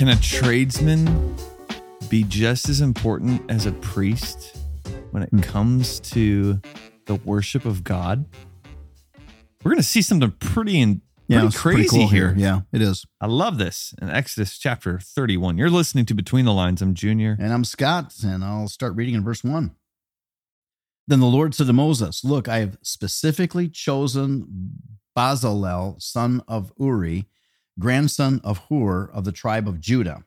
Can a tradesman be just as important as a priest when it hmm. comes to the worship of God? We're going to see something pretty and pretty it's crazy cool here. Yeah, it is. I love this in Exodus chapter 31. You're listening to Between the Lines. I'm Junior. And I'm Scott, and I'll start reading in verse 1. Then the Lord said to Moses, Look, I have specifically chosen Bezalel, son of Uri, grandson of Hur of the tribe of Judah.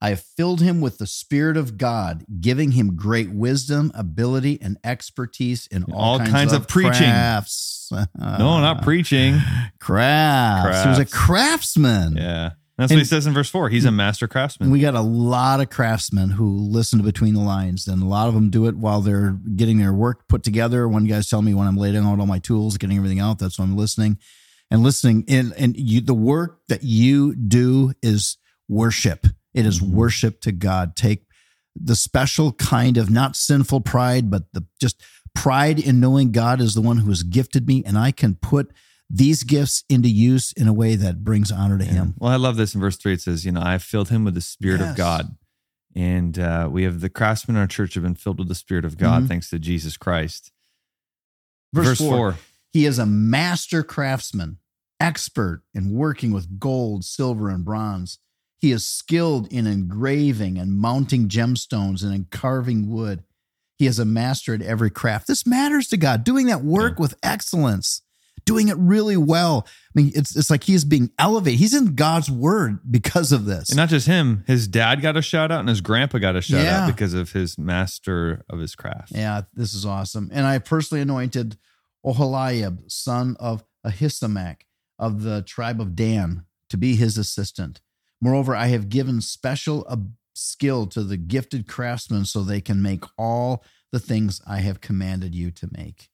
I have filled him with the Spirit of God, giving him great wisdom, ability, and expertise in all, all kinds of preaching. crafts. no, not preaching. crafts. He was a craftsman. Yeah. That's And- what he says in verse 4. He's a master craftsman. We got a lot of craftsmen who listen to Between the Lines, and a lot of them do it while they're getting their work put together. One guy's telling me when I'm laying out all my tools, getting everything out, that's when I'm listening. And listening, and, and you, the work that you do is worship. It is worship to God. Take the special kind of not sinful pride, but the just pride in knowing God is the one who has gifted me, and I can put these gifts into use in a way that brings honor to Him. Well, I love this in verse 3. It says, You know, I have filled him with the Spirit Yes. of God. And uh, we have the craftsmen in our church have been filled with the Spirit of God Mhm. thanks to Jesus Christ. Verse, Verse, four. 4. He is a master craftsman, expert in working with gold, silver, and bronze. He is skilled in engraving and mounting gemstones and in carving wood. He is a master at every craft. This matters to God, doing that work with excellence, doing it really well. I mean, it's, it's like he is being elevated. He's in God's word because of this. And not just him, his dad got a shout out and his grandpa got a shout Yeah. out because of his master of his craft. Yeah, this is awesome. And I personally anointed Oholiab, son of Ahisamach of the tribe of Dan, to be his assistant. Moreover, I have given special uh, skill to the gifted craftsmen so they can make all the things I have commanded you to make.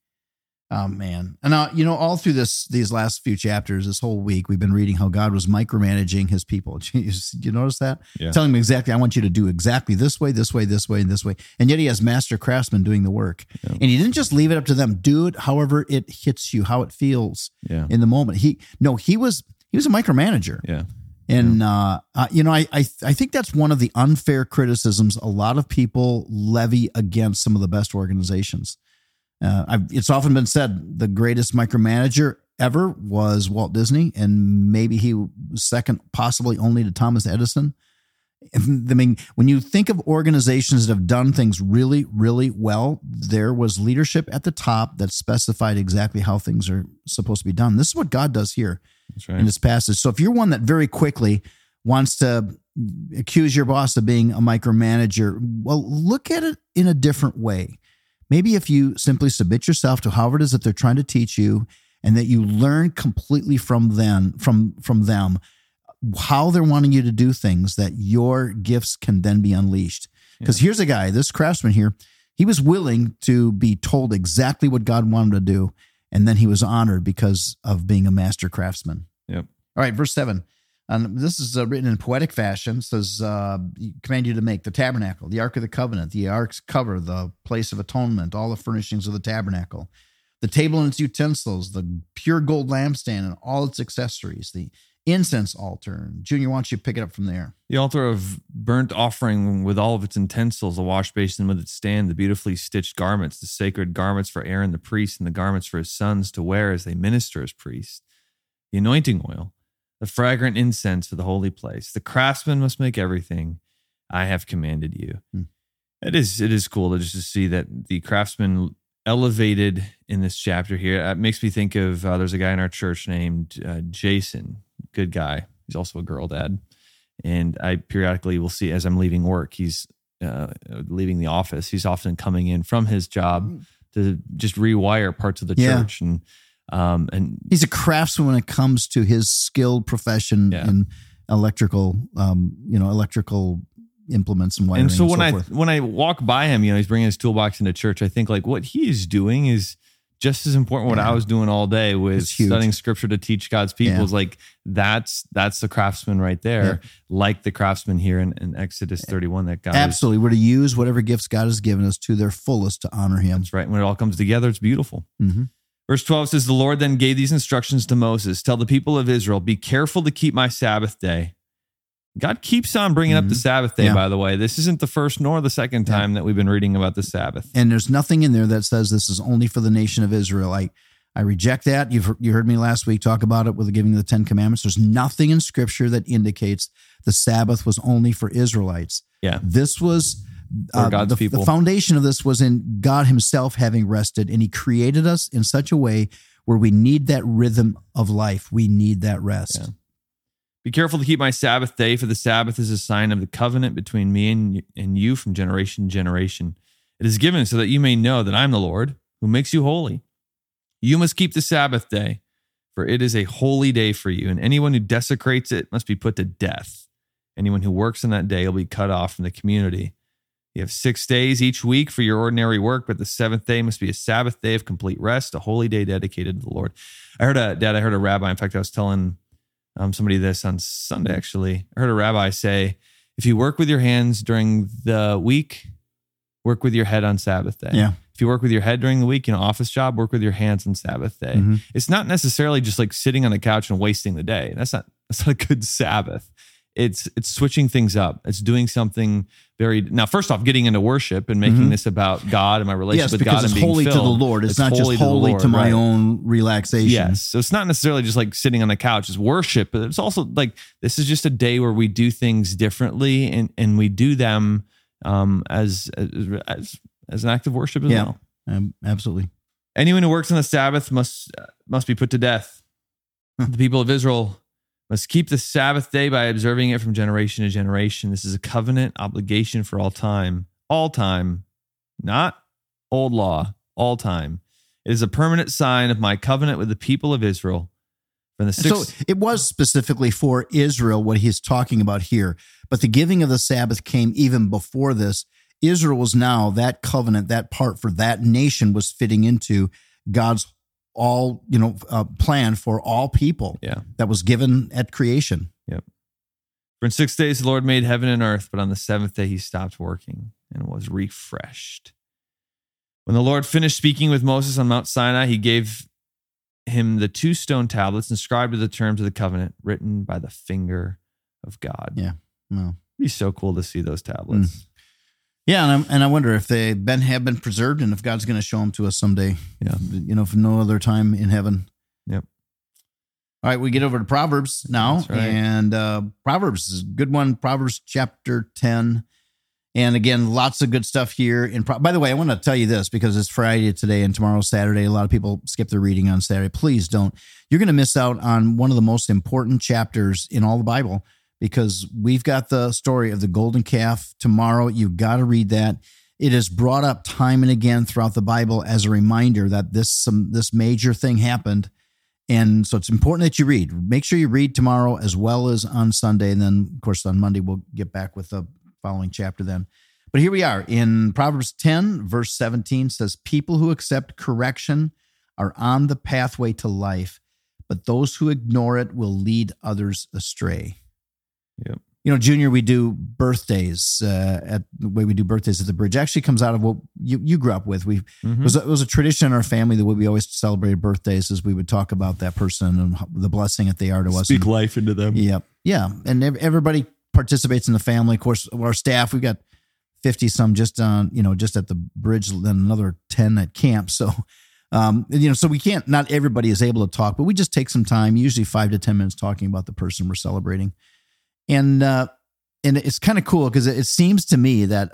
Oh man. And uh, you know, all through this these last few chapters, this whole week, we've been reading how God was micromanaging his people. Did you notice that? Yeah. Telling them exactly, I want you to do exactly this way, this way, this way, and this way. And yet he has master craftsmen doing the work. Yeah. And he didn't just leave it up to them. Do it however it hits you, how it feels Yeah. in the moment. He no, he was he was a micromanager. Yeah. And uh, uh, you know, I, I I think that's one of the unfair criticisms a lot of people levy against some of the best organizations. Uh, I've, it's often been said the greatest micromanager ever was Walt Disney, and maybe he was second, possibly only to Thomas Edison. I mean, when you think of organizations that have done things really, really well, there was leadership at the top that specified exactly how things are supposed to be done. This is what God does here That's right. in this passage. So if you're one that very quickly wants to accuse your boss of being a micromanager, well, look at it in a different way. Maybe if you simply submit yourself to however it is that they're trying to teach you and that you learn completely from them from from them how they're wanting you to do things that your gifts can then be unleashed. Because here's a guy, this craftsman here, he was willing to be told exactly what God wanted him to do. And then he was honored because of being a master craftsman. Yep. All right, verse seven. And this is uh, written in poetic fashion. It says, uh, command you to make the tabernacle, the ark of the covenant, the ark's cover, the place of atonement, all the furnishings of the tabernacle, the table and its utensils, the pure gold lampstand and all its accessories, the incense altar. Junior, why don't you pick it up from there? The altar of burnt offering with all of its utensils, the wash basin with its stand, the beautifully stitched garments, the sacred garments for Aaron the priest, and the garments for his sons to wear as they minister as priests, the anointing oil, the fragrant incense for the holy place. The craftsman must make everything I have commanded you. Hmm. It is it is cool to just to see that the craftsman elevated in this chapter here. It makes me think of uh, there's a guy in our church named uh, Jason, good guy. He's also a girl dad and I periodically will see as I'm leaving work, he's uh, leaving the office. He's often coming in from his job to just rewire parts of the Yeah. church, and um, and He's a craftsman when it comes to his skilled profession Yeah. in electrical, um, you know, electrical implements and wiring. and so when I forth. when I walk by him, you know, he's bringing his toolbox into church. I think like what he is doing is just as important. What Yeah. I was doing all day with studying scripture to teach God's people Yeah. is like that's that's the craftsman right there, like the craftsman here in, in Exodus 31 that God is Absolutely. We're to use whatever gifts God has given us to their fullest to honor Him. That's right. When it all comes together, it's beautiful. hmm Verse 12 says, The Lord then gave these instructions to Moses Tell the people of Israel, be careful to keep my Sabbath day. God keeps on bringing up the Sabbath day, Mm-hmm. Yeah. by the way. This isn't the first nor the second time that we've been reading about the Sabbath. and there's nothing in there that says this is only for the nation of Israel. I I reject that. You've you heard me last week talk about it with the giving of the Ten Commandments. There's nothing in Scripture that indicates the Sabbath was only for Israelites. Yeah. This was uh, God's the, people. the foundation of this was in God Himself having rested, and He created us in such a way where we need that rhythm of life. We need that rest. Yeah. Be careful to keep my Sabbath day, for the Sabbath is a sign of the covenant between me and you, and you from generation to generation. It is given so that you may know that I am the Lord who makes you holy. You must keep the Sabbath day, for it is a holy day for you, and anyone who desecrates it must be put to death. Anyone who works on that day will be cut off from the community. You have six days each week for your ordinary work, but the seventh day must be a Sabbath day of complete rest, a holy day dedicated to the Lord. I heard a dad, I heard a rabbi. In fact, I was telling um, somebody this on Sunday, actually. I heard a rabbi say, if you work with your hands during the week, work with your head on Sabbath day. Yeah. If you work with your head during the week in an office job, work with your hands on Sabbath day. Mhm. It's not necessarily just like sitting on the couch and wasting the day. That's not that's not a good Sabbath. It's it's switching things up. It's doing something very now. First off, getting into worship and making Mhm. this about God and my relationship Yes, with God it's and being holy to the. Lord. It's, not just to holy to, Lord, my right. own relaxation. Yes. So it's not necessarily just like sitting on the couch, it's worship, but it's also like this is just a day where we do things differently and, and we do them um, as, as as as an act of worship as Yeah. well. Um, absolutely. Anyone who works on the Sabbath must uh, must be put to death. The people of Israel must keep the Sabbath day by observing it from generation to generation. This is a covenant obligation for all time, all time, not old law, all time. It is a permanent sign of my covenant with the people of Israel. From the So it was specifically for Israel what he's talking about here. But the giving of the Sabbath came even before this. Israel was now that covenant, that part for that nation was fitting into God's all, you know, uh, plan for all people yeah. that was given at creation. Yep. For in six days the Lord made heaven and earth, but on the seventh day he stopped working and was refreshed. When the Lord finished speaking with Moses on Mount Sinai, he gave him the two stone tablets inscribed with the terms of the covenant written by the finger of God. Yeah. Well, It'd be so cool to see those tablets. Yeah, and, i and I wonder if they been have been preserved and if God's going to show them to us someday. Yeah. you know, for no other time in heaven. Yep. All right, we get over to Proverbs now, right. and uh, Proverbs is a good one. Proverbs chapter ten, and again, lots of good stuff here. In Pro- by the way, I want to tell you this because it's Friday today and tomorrow's Saturday. A lot of people skip their reading on Saturday. Please don't. You're going to miss out on one of the most important chapters in all the Bible because we've got the story of the golden calf tomorrow. You've got to read that. It is brought up time and again throughout the Bible as a reminder that this some this major thing happened. And so it's important that you read. Make sure you read tomorrow as well as on Sunday. And then, of course, on Monday, we'll get back with the following chapter then. But here we are in Proverbs 10, verse 17 says, People who accept correction are on the pathway to life, but those who ignore it will lead others astray. Yep. You know, Junior, we do birthdays uh, at the way we do birthdays at the bridge. Actually, comes out of what you, you grew up with. We Mhm. it was, a, it was a tradition in our family the way we always celebrated birthdays is we would talk about that person and the blessing that they are to us. Speak life into them. yeah, yeah, and everybody participates in the family. Of course, our staff we've got fifty some just on you know just at the bridge, then another ten at camp. So, um, you know, so we can't. Not everybody is able to talk, but we just take some time, usually five to ten minutes, talking about the person we're celebrating, and uh, and it's kind of cool because it, it seems to me that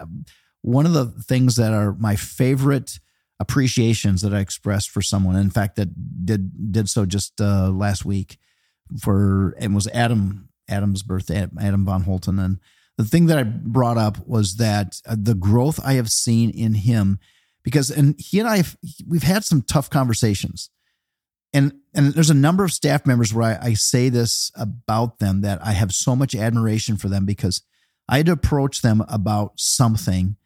one of the things that are my favorite appreciations that I expressed for someone, in fact, that did did so just uh, last week for and was Adam Adam's birthday, Adam von Holten, and the thing that I brought up was that uh, the growth I have seen in him, because and he and I we've had some tough conversations, and and there's a number of staff members where I, I say this about them that I have so much admiration for them because I had to approach them about something,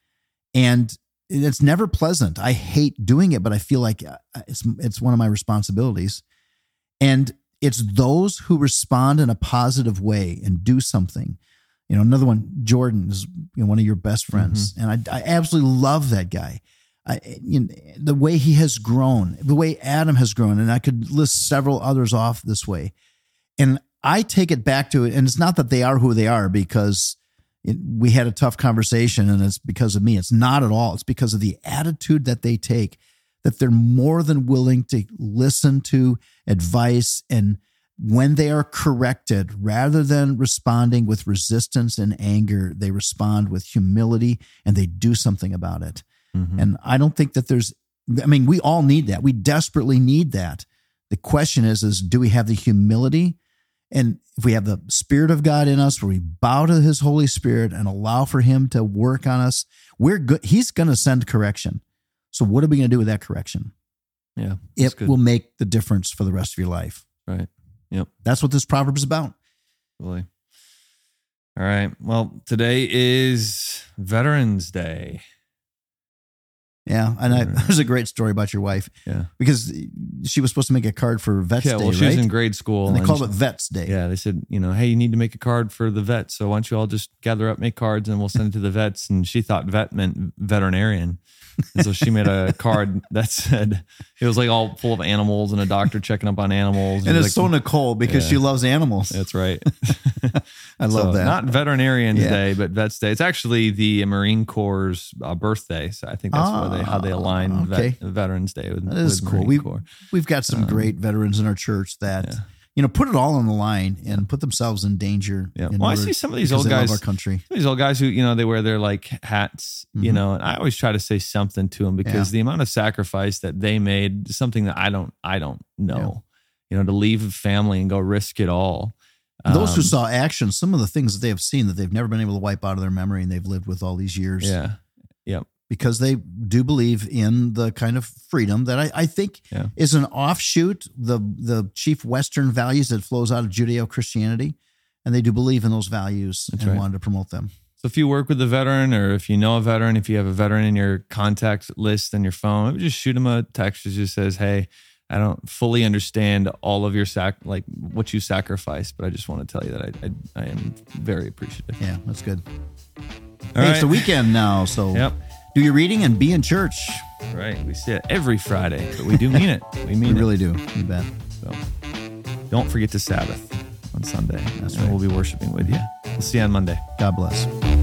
and it's never pleasant. I hate doing it, but I feel like uh, it's it's one of my responsibilities, and it's those who respond in a positive way and do something. You know, another one, Jordan is you know, one of your best friends, and I, I absolutely love that guy. I, you know, the way he has grown, the way Adam has grown, and I could list several others off this way. And I take it back to it, and it's not that they are who they are because it, we had a tough conversation and it's because of me. It's not at all. It's because of the attitude that they take, that they're more than willing to listen to advice and when they are corrected, rather than responding with resistance and anger, they respond with humility and they do something about it. Mhm. And I don't think that there's, I mean, we all need that. We desperately need that. The question is, is do we have the humility? And if we have the Spirit of God in us, where we bow to His Holy Spirit and allow for Him to work on us, we're good. He's going to send correction. So what are we going to do with that correction? yeah, It good. will make the difference for the rest of your life. right. Yep. That's what this proverb is about. Really. All right. Well, today is Veterans Day. Yeah, and I, there's a great story about your wife Yeah. because she was supposed to make a card for Vets Yeah. Day, Well, she right? was in grade school. and they and called she- it Vets Day. Yeah, they said, you know, hey, you need to make a card for the vets. So why don't you all just gather up, make cards, and we'll send it to the vets. And she thought vet meant veterinarian. And so she made a card that said it was like all full of animals and a doctor checking up on animals. And was it's so Nicole because Yeah. she loves animals. that's right. I love So, that. Not Veterinarians Yeah. Day, but Vets Day. It's actually the Marine Corps' uh, birthday. So I think that's where they how they align Ah, okay. vet, Veterans Day with, that is cool. Marine Corps. we've got some Um, great veterans in our church that, yeah. you know, put it all on the line and put themselves in danger. Yeah. in Well, I see some of these old they guys. our country. these old guys who you know they wear their like hats you Mhm. know and i always try to say something to them because Yeah. the amount of sacrifice that they made something that i don't i don't know you know to leave a family and go risk it all Those who Um, saw action, some of the things that they have seen that they've never been able to wipe out of their memory and they've lived with all these years. yeah because they do believe in the kind of freedom that I, I think Yeah. is an offshoot the the chief Western values that flows out of Judeo Christianity, and they do believe in those values That's and right. wanted to promote them. so if you work with a veteran or if you know a veteran if you have a veteran in your contact list on your phone just shoot them a text that just says hey I don't fully understand all of your sac like what you sacrificed, but I just want to tell you that I I, I am very appreciative. Yeah, that's good. All hey, it's right. the weekend now, so Yep. Do your reading and be in church. Right. We say it every Friday, but we do mean it. We We mean really do. You bet. So don't forget to Sabbath on Sunday. That's right. We'll be worshiping with you. We'll see you on Monday. God bless.